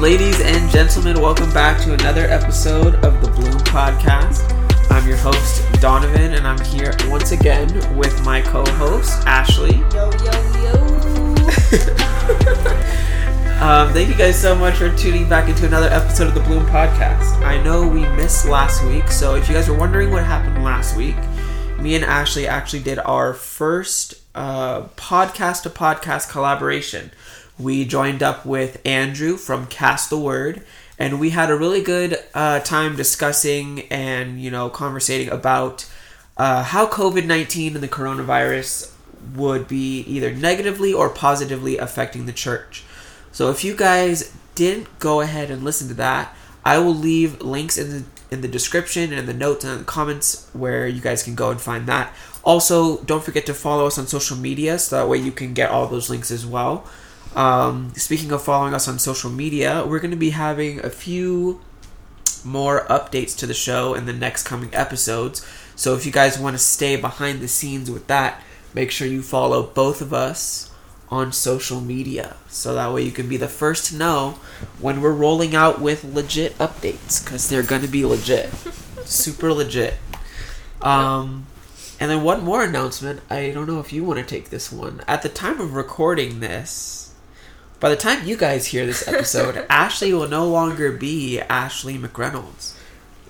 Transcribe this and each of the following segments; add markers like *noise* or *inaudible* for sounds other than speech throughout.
Ladies and gentlemen, welcome back to another episode of the Bloom Podcast. I'm your host, Donovan, and I'm here once again with my co host, Ashley. Yo, yo, yo. *laughs* Um, thank you guys so much for tuning back into another episode of the Bloom Podcast. I know we missed last week, so if you guys were wondering what happened last week, me and Ashley actually did our first uh, podcast to podcast collaboration. We joined up with Andrew from Cast the Word, and we had a really good uh, time discussing and you know conversating about uh, how COVID nineteen and the coronavirus would be either negatively or positively affecting the church. So if you guys didn't go ahead and listen to that, I will leave links in the in the description and the notes and the comments where you guys can go and find that. Also, don't forget to follow us on social media so that way you can get all those links as well. Um, speaking of following us on social media, we're going to be having a few more updates to the show in the next coming episodes. So if you guys want to stay behind the scenes with that, make sure you follow both of us on social media. So that way you can be the first to know when we're rolling out with legit updates because they're going to be legit. Super legit. Um, and then one more announcement. I don't know if you want to take this one. At the time of recording this, by the time you guys hear this episode, *laughs* Ashley will no longer be Ashley McReynolds.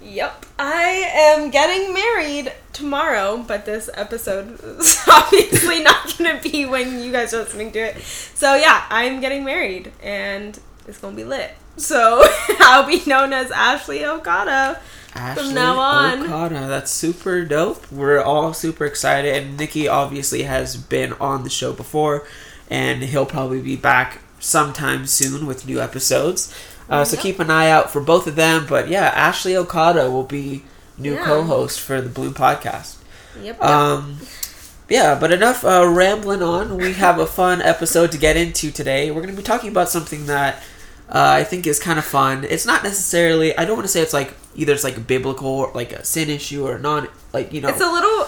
Yep. I am getting married tomorrow, but this episode is *laughs* obviously not going to be when you guys are listening to it. So, yeah, I'm getting married, and it's going to be lit. So, *laughs* I'll be known as Ashley Okada. Ashley now on. Okada. That's super dope. We're all super excited, and Nikki obviously has been on the show before, and he'll probably be back sometime soon with new episodes. Uh, so keep an eye out for both of them. But yeah, Ashley Okada will be new Yeah. co-host for the Bloom podcast. Yep. Um, yeah, but enough uh, rambling on. We *laughs* have a fun episode to get into today. We're going to be talking about something that uh, I think is kind of fun. It's not necessarily. I don't want to say it's like either it's like a biblical or like a sin issue or non like you know. it's a little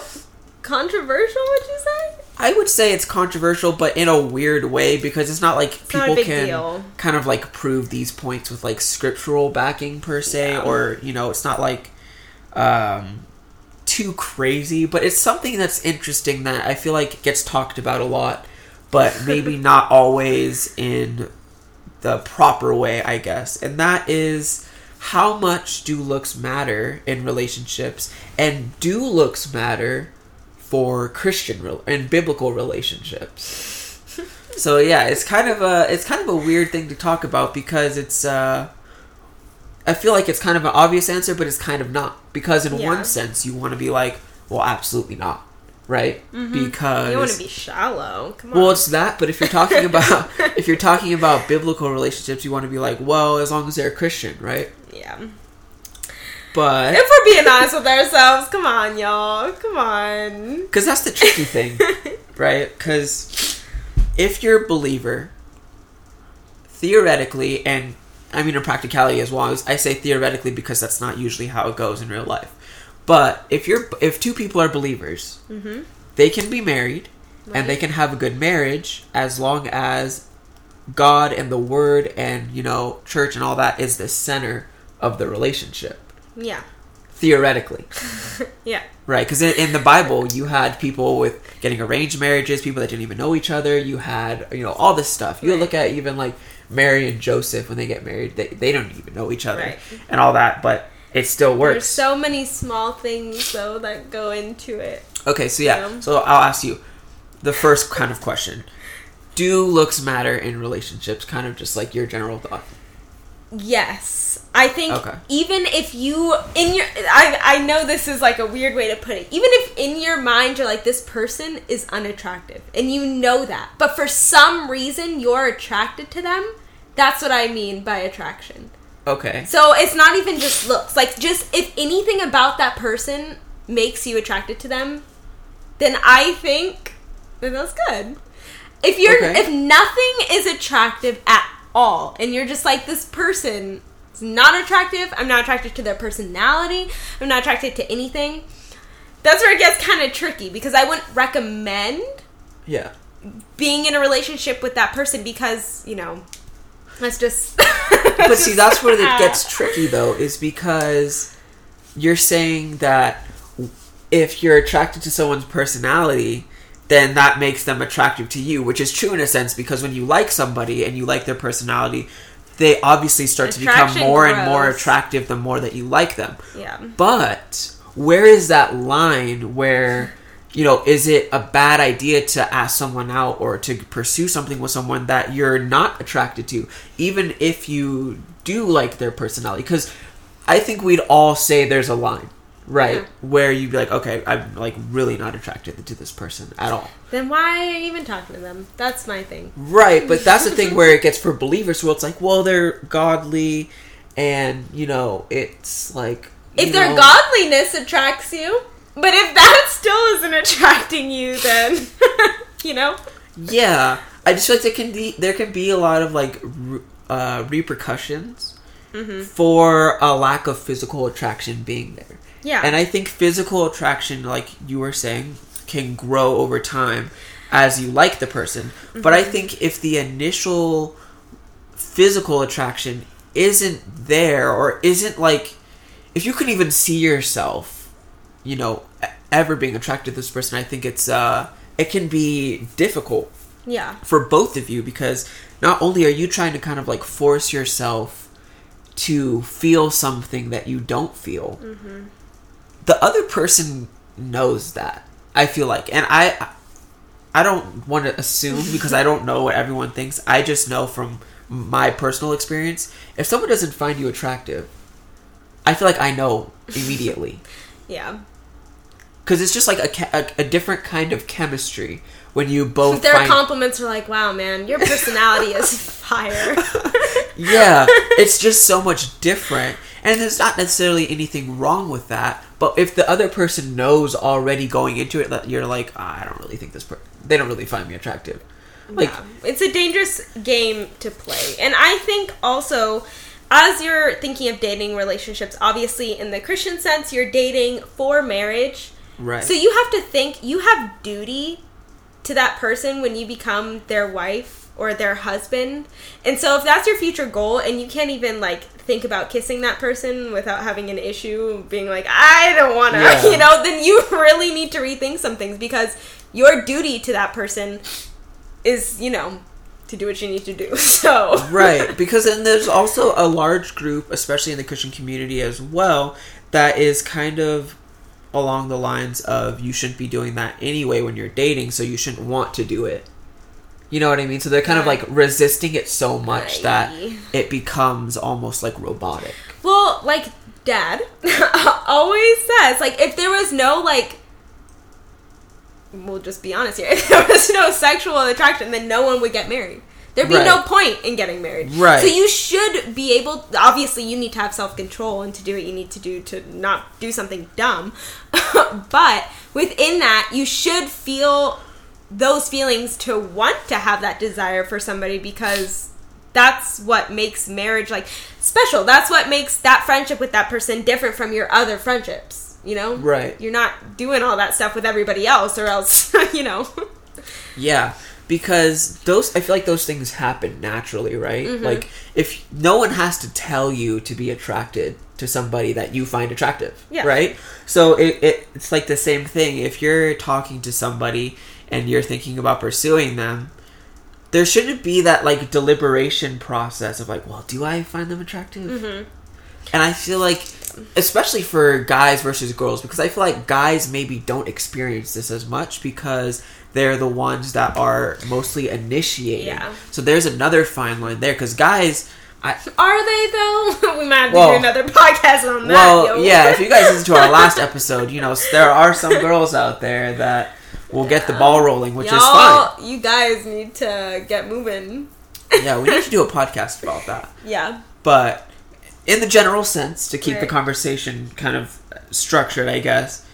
controversial, would you say? I would say it's controversial, but in a weird way because it's not like not a people big can deal. kind of like prove these points with like scriptural backing per se, Yeah. or you know, it's not like um, too crazy, but it's something that's interesting that I feel like gets talked about a lot, but *laughs* maybe not always in the proper way, I guess, and that is. How much do looks matter in relationships, and do looks matter for Christian rel- and biblical relationships. so yeah, it's kind of a it's kind of a weird thing to talk about because it's uh I feel like it's kind of an obvious answer, but it's kind of not because in Yeah. one sense you want to be like, well, absolutely not, right? Because Mm-hmm. You want to be shallow. Come on. well, it's that, but if you're talking about *laughs* if you're talking about biblical relationships, you want to be like, well, as long as they're Christian, right? yeah. But If we're being honest with ourselves, come on, y'all. Come on. Because that's the tricky thing, *laughs* right? Because if you're a believer, theoretically, and I mean in practicality as well, I say theoretically because that's not usually how it goes in real life. But if you're if two people are believers, mm-hmm. they can be married and they can have a good marriage as long as God and the Word and you know church and all that is the center of the relationship. Yeah. Theoretically. *laughs* Yeah. Right, because in, in the Bible, you had people with getting arranged marriages, people that didn't even know each other. You had, you know, all this stuff. You Right. look at even like Mary and Joseph when they get married, they, they don't even know each other Right. and all that, but it still works. There's so many small things though that go into it. okay, so yeah, Yeah. so I'll ask you the first kind of question: Do looks matter in relationships? Kind of just like your general thought. Yes. I think Okay. even if you in your I I know this is like a weird way to put it. Even if in your mind you're like this person is unattractive and you know that, but for some reason you're attracted to them, that's what I mean by attraction. Okay, So it's not even just looks. Like just if anything about that person makes you attracted to them, then I think that that's good. If you're Okay. if nothing is attractive at all and you're just like this person is not attractive, I'm not attracted to their personality, I'm not attracted to anything. That's where it gets kind of tricky because I wouldn't recommend yeah. being in a relationship with that person because, you know, That's just. *laughs* but see, that's where it gets *laughs* tricky, though, is because you're saying that if you're attracted to someone's personality, then that makes them attractive to you, which is true in a sense because when you like somebody and you like their personality, they obviously start to become Attraction more and more attractive the more that you like them. Yeah. But where is that line where, you know, is it a bad idea to ask someone out or to pursue something with someone that you're not attracted to, even if you do like their personality? Because I think we'd all say there's a line, right? Yeah. Where you'd be like, okay, I'm like really not attracted to this person at all. Then why are you even talking to them? That's my thing. Right, but that's the thing where it gets for believers where it's like, well, they're godly and, you know, it's like. If their know- godliness attracts you, but if that still isn't attracting you, then *laughs* you know. Yeah, I just feel like there can be there can be a lot of like uh, repercussions Mm-hmm. for a lack of physical attraction being there. Yeah. and I think physical attraction, like you were saying, can grow over time as you like the person. But I think if the initial physical attraction isn't there or isn't like if you can even see yourself you know ever being attracted to this person i think it's uh it can be difficult yeah. for both of you because not only are you trying to kind of like force yourself to feel something that you don't feel the other person knows that i feel like and i i don't want to assume *laughs* because i don't know what everyone thinks i just know from my personal experience if someone doesn't find you attractive i feel like i know immediately *laughs* Yeah. because it's just like a, a, a different kind of chemistry when you both Their find compliments are like, "Wow, man, your *laughs* personality is fire." yeah, it's just so much different. And there's not necessarily anything wrong with that. But if the other person knows already going into it that you're like, "Ah, I don't really think this person, they don't really find me attractive. Like, yeah. it's a dangerous game to play. And I think also as you're thinking of dating relationships, obviously in the Christian sense, you're dating for marriage. right. So you have to think you have duty to that person when you become their wife or their husband. And so if that's your future goal and you can't even like think about kissing that person without having an issue being like I don't want to, Yeah. *laughs* you know, then you really need to rethink some things because your duty to that person is, you know, to do what you need to do. *laughs* So right *laughs* because then there's also a large group especially in the christian community as well that is kind of along the lines of you shouldn't be doing that anyway when you're dating so you shouldn't want to do it you know what i mean so they're kind of like resisting it so much that it becomes almost like robotic Well, like dad *laughs* always says, like if there was no like we'll just be honest here, *laughs* if there was no sexual attraction, then no one would get married. There'd be no point in getting married. Right. So you should be able obviously you need to have self control and to do what you need to do to not do something dumb. *laughs* but within that, you should feel those feelings to want to have that desire for somebody because that's what makes marriage like special. That's what makes that friendship with that person different from your other friendships. You know, Right. You're not doing all that stuff with everybody else, or else *laughs* you know. Yeah, because those I feel like those things happen naturally, right? Mm-hmm. Like if no one has to tell you to be attracted to somebody that you find attractive, Yeah. right? So it, it it's like the same thing. If you're talking to somebody and you're thinking about pursuing them, there shouldn't be that like deliberation process of like, well, do I find them attractive? Mm-hmm. And I feel like, especially for guys versus girls, because I feel like guys maybe don't experience this as much because they're the ones that are mostly initiating. Yeah. So there's another fine line there because guys, I Are they though? *laughs* we might have to Well- do another podcast on that. well, yo. yeah. If you guys listen to our last *laughs* episode, you know there are some girls out there that will get the ball rolling, which is fine. Y'all, you guys need to get moving. Yeah, we need to do a *laughs* podcast about that. Yeah. but in the general sense to keep the conversation kind of structured i guess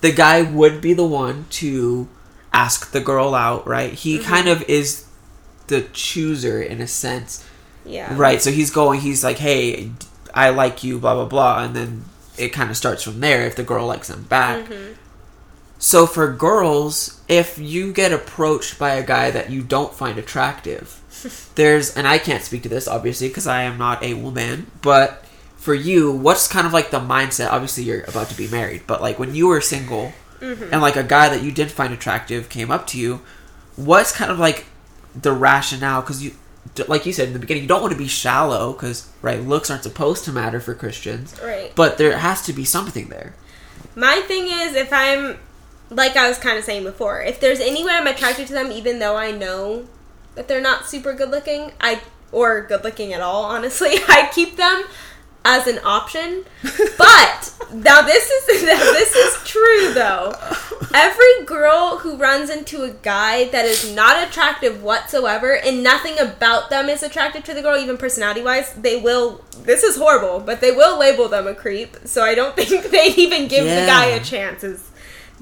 the guy would be the one to ask the girl out right he Mm-hmm. kind of is the chooser in a sense Yeah. right so he's going he's like hey i like you blah blah blah and then it kind of starts from there if the girl likes him back Mm-hmm. So for girls if you get approached by a guy that you don't find attractive *laughs* there's and I can't speak to this obviously because I am not a woman, but for you, what's kind of like the mindset? Obviously, you're about to be married, but like when you were single Mm-hmm. and like a guy that you did find attractive came up to you, what's kind of like the rationale? Because you, like you said in the beginning, you don't want to be shallow because right, looks aren't supposed to matter for Christians, Right. but there has to be something there. My thing is, if I'm, like I was kind of saying before, if there's any way I'm attracted to them, even though I know that they're not super good looking, I or good looking at all, honestly, *laughs* I keep them as an option. *laughs* But now this is *laughs* now this is true though. Every girl who runs into a guy that is not attractive whatsoever and nothing about them is attractive to the girl, even personality wise, they will. This is horrible, but they will label them a creep. So I don't think they even give the guy a chance. Is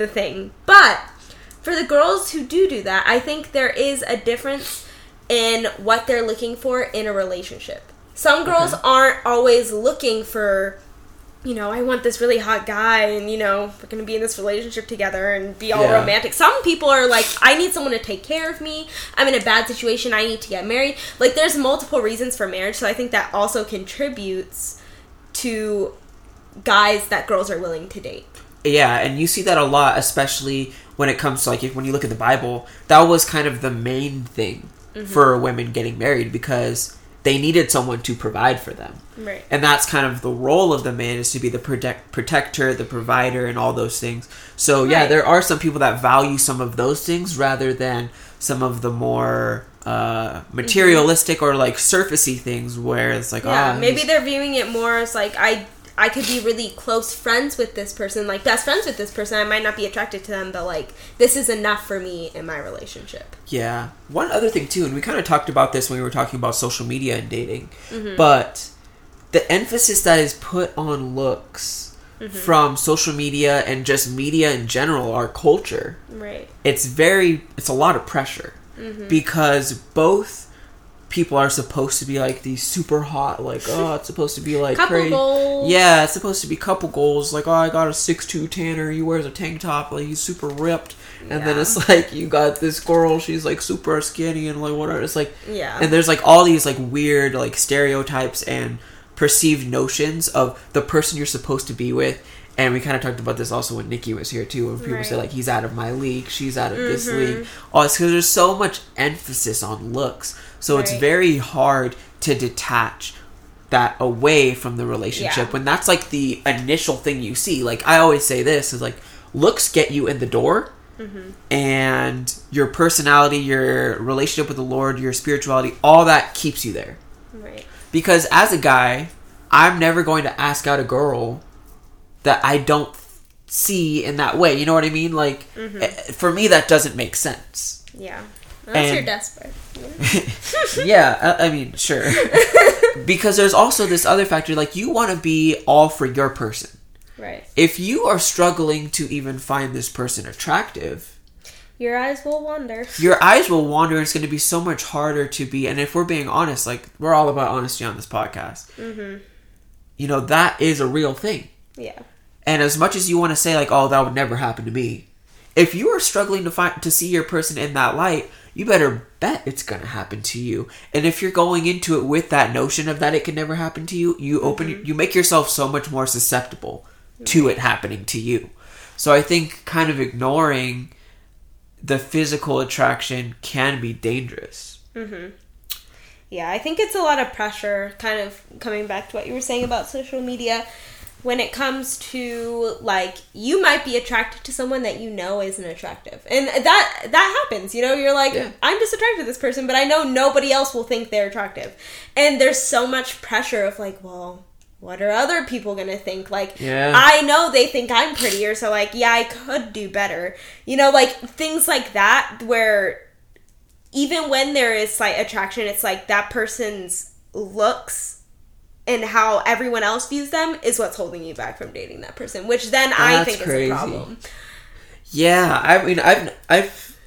the thing, but for the girls who do do that, I think there is a difference in what they're looking for in a relationship. Some girls Okay. aren't always looking for, you know, I want this really hot guy and, you know, we're going to be in this relationship together and be all Yeah. romantic. Some people are like, I need someone to take care of me. I'm in a bad situation. I need to get married. Like, there's multiple reasons for marriage. So I think that also contributes to guys that girls are willing to date. Yeah, and you see that a lot, especially when it comes to like if, when you look at the Bible. That was kind of the main thing for women getting married because they needed someone to provide for them, Right. and that's kind of the role of the man is to be the protect, protector, the provider, and all those things. So yeah, there are some people that value some of those things rather than some of the more uh materialistic or like surfacey things where it's like Yeah, ah maybe they're viewing it more as like I I could be really close friends with this person, like best friends with this person. I might not be attracted to them, but like this is enough for me in my relationship. Yeah. One other thing too, and we kind of talked about this when we were talking about social media and dating, Mm-hmm. but the emphasis that is put on looks Mm-hmm. from social media and just media in general, our culture, Right. it's very, it's a lot of pressure Mm-hmm. because both people are supposed to be like these super hot, like oh, it's supposed to be like Couple crazy. goals. Yeah, it's supposed to be couple goals. Like, oh, I got a six two tanner. He wears a tank top. Like, he's super ripped. And then it's like you got this girl. She's like super skinny and like whatever. It's like Yeah. And there's like all these like weird like stereotypes and perceived notions of the person you're supposed to be with. And we kind of talked about this also when Nikki was here too. When people say like he's out of my league, she's out of this Mhm. league. Oh, it's because there's so much emphasis on looks. So it's very hard to detach that away from the relationship Yeah. when that's like the initial thing you see like i always say this is like looks get you in the door Mm-hmm. and your personality your relationship with the lord your spirituality all that keeps you there Right. because as a guy i'm never going to ask out a girl that i don't see in that way you know what i mean like Mm-hmm. eh, for me that doesn't make sense Yeah. Unless you're desperate. *laughs* yeah, I, I mean, sure. *laughs* because there's also this other factor like you want to be all for your person. Right. If you are struggling to even find this person attractive, Your eyes will wander. your eyes will wander it's going to be so much harder to be and if we're being honest, like we're all about honesty on this podcast. Mm-hmm. You know, that is a real thing. Yeah. And as much as you want to say like, "Oh, that would never happen to me." If you are struggling to find to see your person in that light, you better bet it's going to happen to you. And if you're going into it with that notion of that it can never happen to you, you open mm-hmm. you make yourself so much more susceptible to it happening to you. So I think kind of ignoring the physical attraction can be dangerous. Mm-hmm. Yeah, I think it's a lot of pressure, kind of coming back to what you were saying about social media. When it comes to like, you might be attracted to someone that you know isn't attractive, and that that happens. You know, you're like, Yeah. I'm just attracted to this person, but I know nobody else will think they're attractive, and there's so much pressure of like, well, what are other people gonna think? Like, Yeah. I know they think I'm prettier, so like, yeah, I could do better. You know, like things like that where even when there is slight attraction, it's like that person's looks and how everyone else views them is what's holding you back from dating that person, which then I think crazy. is a problem. Yeah, I mean, I've I've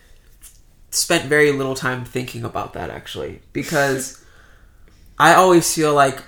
spent very little time thinking about that actually because I always feel like,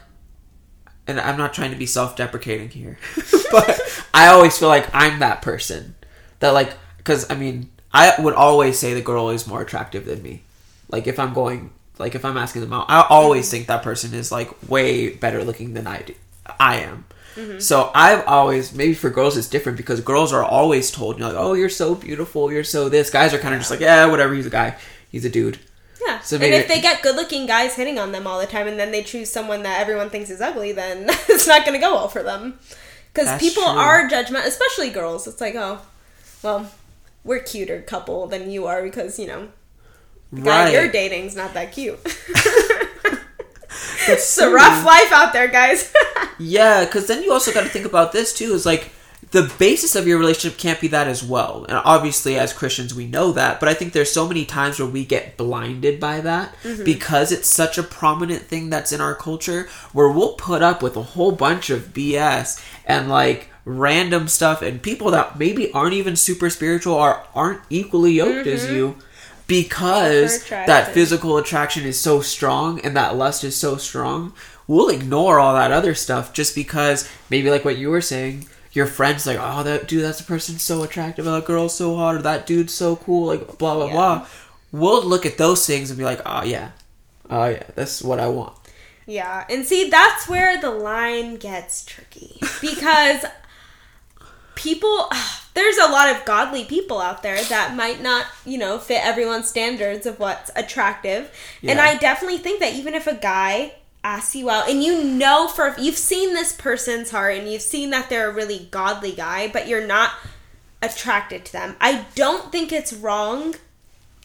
and I'm not trying to be self-deprecating here, *laughs* but I always feel like I'm that person that like because I mean I would always say the girl is more attractive than me. Like if I'm going like if I'm asking them out, I always mm-hmm. think that person is like way better looking than I do. I am. Mm-hmm. So I've always maybe for girls it's different because girls are always told you know, like oh you're so beautiful you're so this guys are kind of just like yeah whatever he's a guy he's a dude Yeah. So and if they get good looking guys hitting on them all the time and then they choose someone that everyone thinks is ugly, then *laughs* it's not going to go well for them. Because people true. are judgment especially girls. It's like, oh, well, we're cuter couple than you are because, you know, the guy you're dating's not that cute. *laughs* *laughs* It's a rough life out there, guys. *laughs* Yeah, because then you also got to think about this too. Is like the basis of your relationship can't be that as well. And obviously, as Christians, we know that. But I think there's so many times where we get blinded by that mm-hmm. because it's such a prominent thing that's in our culture, where we'll put up with a whole bunch of BS and like random stuff and people that maybe aren't even super spiritual or aren't equally yoked as mm-hmm. you because that physical attraction is so strong and that lust is so strong we'll ignore all that other stuff just because maybe like what you were saying your friends like oh that dude that's a person so attractive that girl's so hot or that dude's so cool like blah blah Yeah. blah. We'll look at those things and be like oh yeah. Oh yeah that's what i want. Yeah, and see, that's where the line gets tricky. Because people, ah, there's a lot of godly people out there that might not, you know, fit everyone's standards of what's attractive. And I definitely think that even if a guy asks you out and you know for you've seen this person's heart and you've seen that they're a really godly guy, but you're not attracted to them, I don't think it's wrong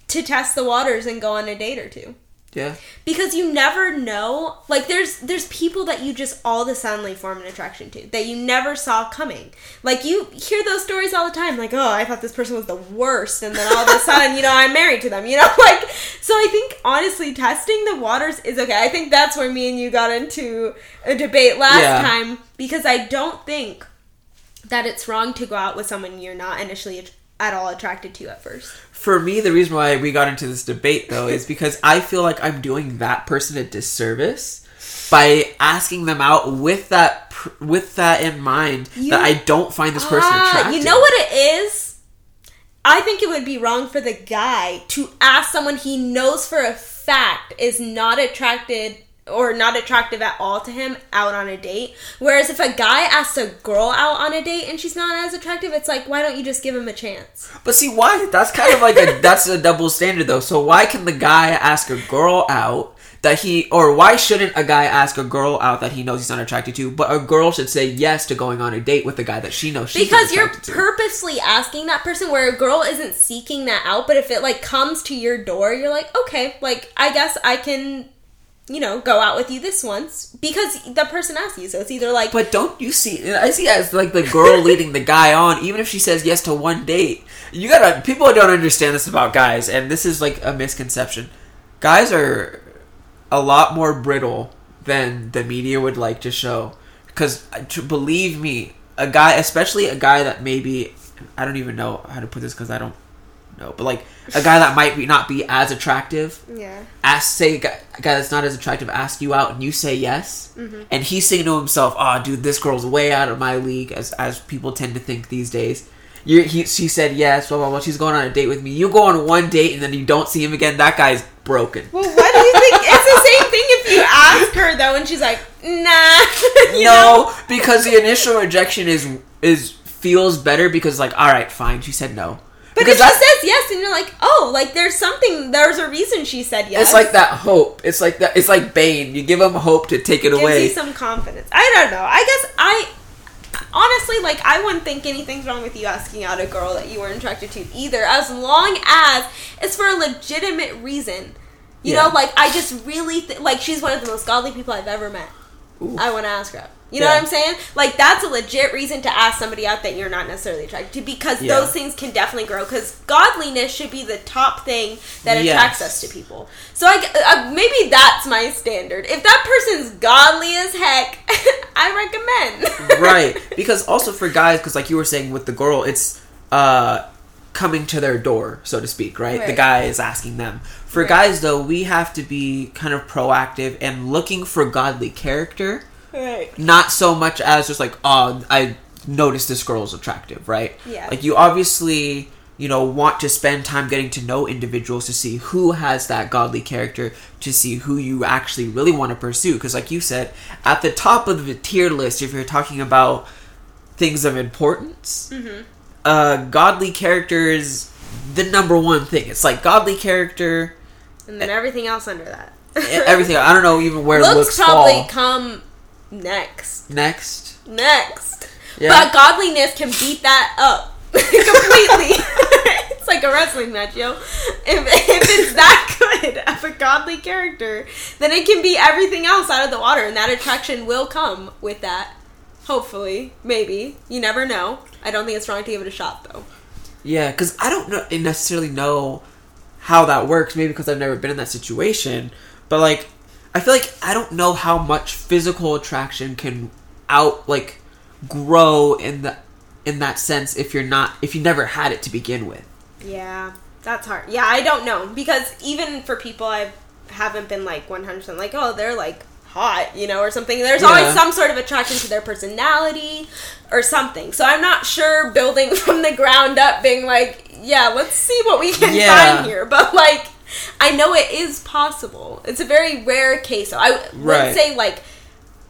to test the waters and go on a date or two yeah. Because you never know like there's there's people that you just all of a sudden form an attraction to that you never saw coming. Like you hear those stories all the time like oh i thought this person was the worst and then all of a sudden you know i'm married to them you know *laughs* like so i think honestly testing the waters is okay. I think that's where me and you got into a debate last Yeah. time because i don't think that it's wrong to go out with someone you're not initially at all attracted to at first for me the reason why we got into this debate though is because i feel like i'm doing that person a disservice by asking them out with that pr- with that in mind You- that i don't find this person Ah, attractive You know what it is? I think it would be wrong for the guy to ask someone he knows for a fact is not attracted or not attractive at all to him out on a date. Whereas if a guy asks a girl out on a date and she's not as attractive, it's like, why don't you just give him a chance? But see, why? That's kind of like a *laughs* that's a double standard though. So why can the guy ask a girl out that he, or why shouldn't a guy ask a girl out that he knows he's not attracted to, but a girl should say yes to going on a date with a guy that she knows she's because not you're to? purposely asking that person where a girl isn't seeking that out but if it like comes to your door you're like okay like i guess i can you know go out with you this once because the person asked you so it's either like But don't you see? I see as like the girl *laughs* leading the guy on, even if she says yes to one date. You gotta. People don't understand this about guys, and this is like a misconception. Guys are a lot more brittle than the media would like to show. Because uh, to believe me, a guy, especially a guy that maybe I don't even know how to put this because I don't know, but like a guy that might be not be as attractive yeah. ask say a guy, a guy that's not as attractive ask you out and you say yes Mm-hmm. and he's saying to himself oh dude this girl's way out of my league as as people tend to think these days. You he, she said yes blah blah blah. She's going on a date with me. You go on one date and then you don't see him again. That guy's broken. Well what do you think it's the same thing if you ask her though and she's like nah *laughs* you know? no because the initial rejection is is feels better because like all right fine. She said no but because she says yes and you're like oh like there's something there's a reason she said yes it's like that hope it's like that it's like bane you give him hope to take it gives away you some confidence. I don't know. I guess I honestly like I wouldn't think anything's wrong with you asking out a girl that you weren't attracted to either, as long as it's for a legitimate reason. You Yeah. know, like I just really th- like she's one of the most godly people I've ever met. Ooh. I want to ask her out. You know Yeah. what I'm saying? Like that's a legit reason to ask somebody out that you're not necessarily attracted to because Yeah. those things can definitely grow. Because godliness should be the top thing that Yes. attracts us to people. So I, uh, maybe that's my standard. If that person's godly as heck, *laughs* I recommend. *laughs* right because also for guys because like you were saying with the girl it's uh coming to their door so to speak right, the guy is asking them for Right. guys though we have to be kind of proactive and looking for godly character right. not so much as just like oh i noticed this girl is attractive right Yeah. like you obviously you know, want to spend time getting to know individuals to see who has that godly character, to see who you actually really want to pursue. Because, like you said, at the top of the tier list, if you're talking about things of importance, Mm-hmm. uh, godly character is the number one thing. It's like godly character, And then everything else under that. everything. I don't know even where *laughs* looks, looks, probably fall come next. next. Next. Yeah. But godliness can beat that up *laughs* completely. *laughs* it's like a wrestling match, yo. If, if it's that good of a godly character, then it can be everything else out of the water, and that attraction will come with that. Hopefully, maybe you never know. I don't think it's wrong to give it a shot, though. Yeah, because I don't know, necessarily know how that works. Maybe because I've never been in that situation. But like, I feel like I don't know how much physical attraction can out like grow in the in that sense if you're not if you never had it to begin with. Yeah, that's hard. Yeah, I don't know because even for people I haven't been like 100% like, oh, they're like hot, you know, or something. There's Yeah. always some sort of attraction to their personality or something. So I'm not sure building *laughs* from the ground up being like, yeah, let's see what we can Yeah. find here. But like I know it is possible. It's a very rare case. So I would Right. say like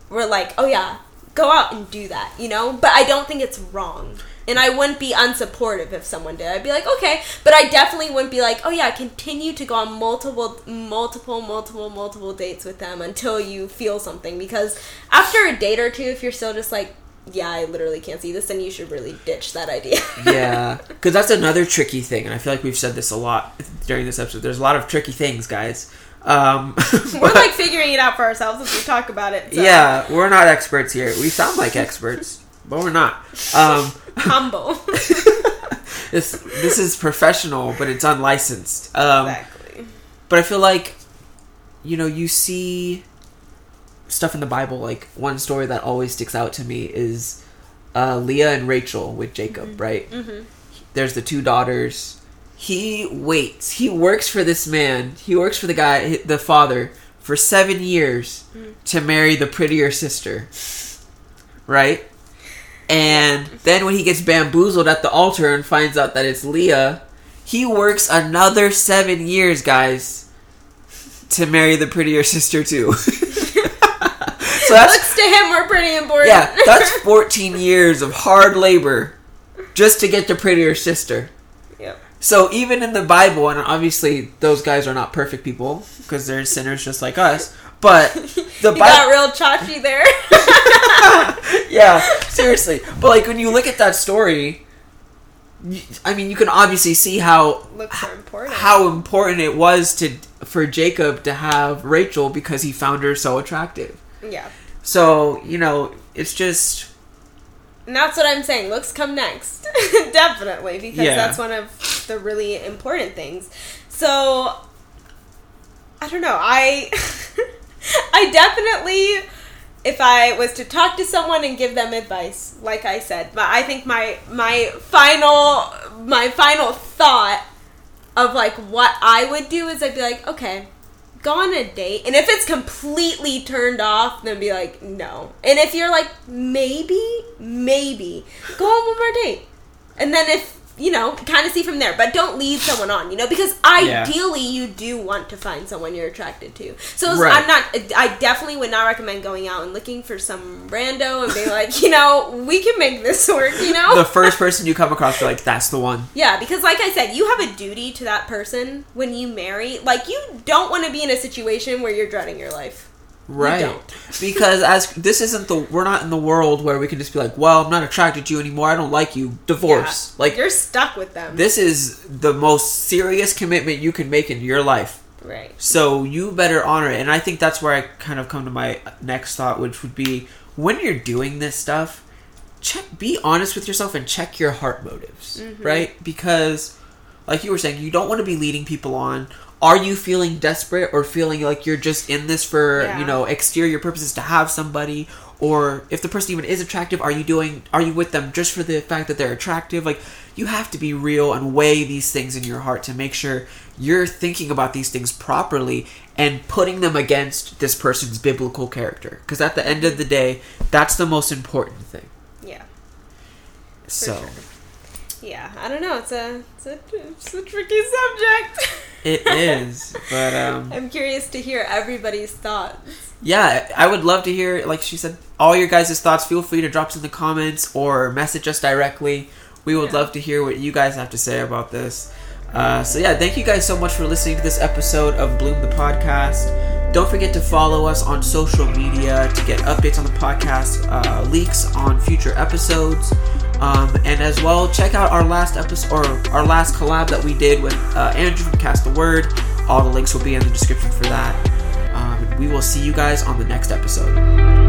we're like, oh yeah, go out and do that, you know? But I don't think it's wrong. And I wouldn't be unsupportive if someone did. I'd be like, okay, but I definitely wouldn't be like, oh yeah, continue to go on multiple, multiple, multiple, multiple dates with them until you feel something. Because after a date or two, if you're still just like, yeah, I literally can't see this, then you should really ditch that idea. *laughs* Yeah, because that's another tricky thing, and I feel like we've said this a lot during this episode. There's a lot of tricky things, guys. Um, *laughs* We're like figuring it out for ourselves as we talk about it. So. yeah, we're not experts here. We sound like experts, but we're not. Um, *laughs* Humble. this this is professional, but it's unlicensed. Um, exactly. But I feel like, you know, you see stuff in the Bible. Like one story that always sticks out to me is uh, Leah and Rachel with Jacob. Right? Mm-hmm. There's the two daughters. He waits. He works for this man. He works for the guy, the father, for seven years to marry the prettier sister. Right? And then when he gets bamboozled at the altar and finds out that it's Leah, he works another seven years, guys, to marry the prettier sister too. *laughs* so that's Looks to him we're pretty important. yeah, that's *laughs* 14 years of hard labor just to get the prettier sister. yep. So even in the Bible, and obviously those guys are not perfect people because they're sinners just like us. But *laughs* the You got Bible, real chachi there. *laughs* yeah, seriously. But like when you look at that story, I mean, you can obviously see how important. how important it was to for Jacob to have Rachel because he found her so attractive. yeah. So you know, it's just And that's what I'm saying. Looks come next. *laughs* Definitely, because Yeah. that's one of the really important things. So I don't know. I *laughs* I definitely if I was to talk to someone and give them advice, like I said, but I think my my final my final thought of like what I would do is I'd be like, okay, go on a date, and if it's completely turned off, then be like, no. And if you're like, maybe, maybe, go on one more date, and then if you know, kind of see from there, but don't lead someone on, you know, because Yeah. ideally you do want to find someone you're attracted to. So Right. I'm not, I definitely would not recommend going out and looking for some rando and being like, you know, we can make this work, you know. the first person you come across, you're like, that's the one. Yeah, because like I said, you have a duty to that person when you marry. Like you don't want to be in a situation where you're dreading your life. Right. because as this isn't the we're not in the world where we can just be like, well, I'm not attracted to you anymore. I don't like you. Divorce. Yeah. Like you're stuck with them. this is the most serious commitment you can make in your life. right. So you better honor it. And I think that's where I kind of come to my next thought, which would be when you're doing this stuff, check be honest with yourself and check your heart motives. Mm-hmm. Right? Because like you were saying, you don't want to be leading people on. Are you feeling desperate or feeling like you're just in this for, Yeah. you know, exterior purposes to have somebody? Or if the person even is attractive, are you doing are you with them just for the fact that they're attractive? Like you have to be real and weigh these things in your heart to make sure you're thinking about these things properly and putting them against this person's biblical character. Because at the end of the day, that's the most important thing. Yeah. So, sure. Yeah, I don't know. It's a it's a, it's a tricky subject. *laughs* It is, but um, I'm curious to hear everybody's thoughts. yeah, I would love to hear, like she said, all your guys' thoughts. Feel free to drop us in the comments or message us directly. We would Yeah. love to hear what you guys have to say about this. Uh, so yeah, thank you guys so much for listening to this episode of Bloom the podcast. Don't forget to follow us on social media to get updates on the podcast, uh, leaks on future episodes, um, and as well check out our last episode or our last collab that we did with uh, Andrew from Cast the Word. All the links will be in the description for that. Um, we will see you guys on the next episode.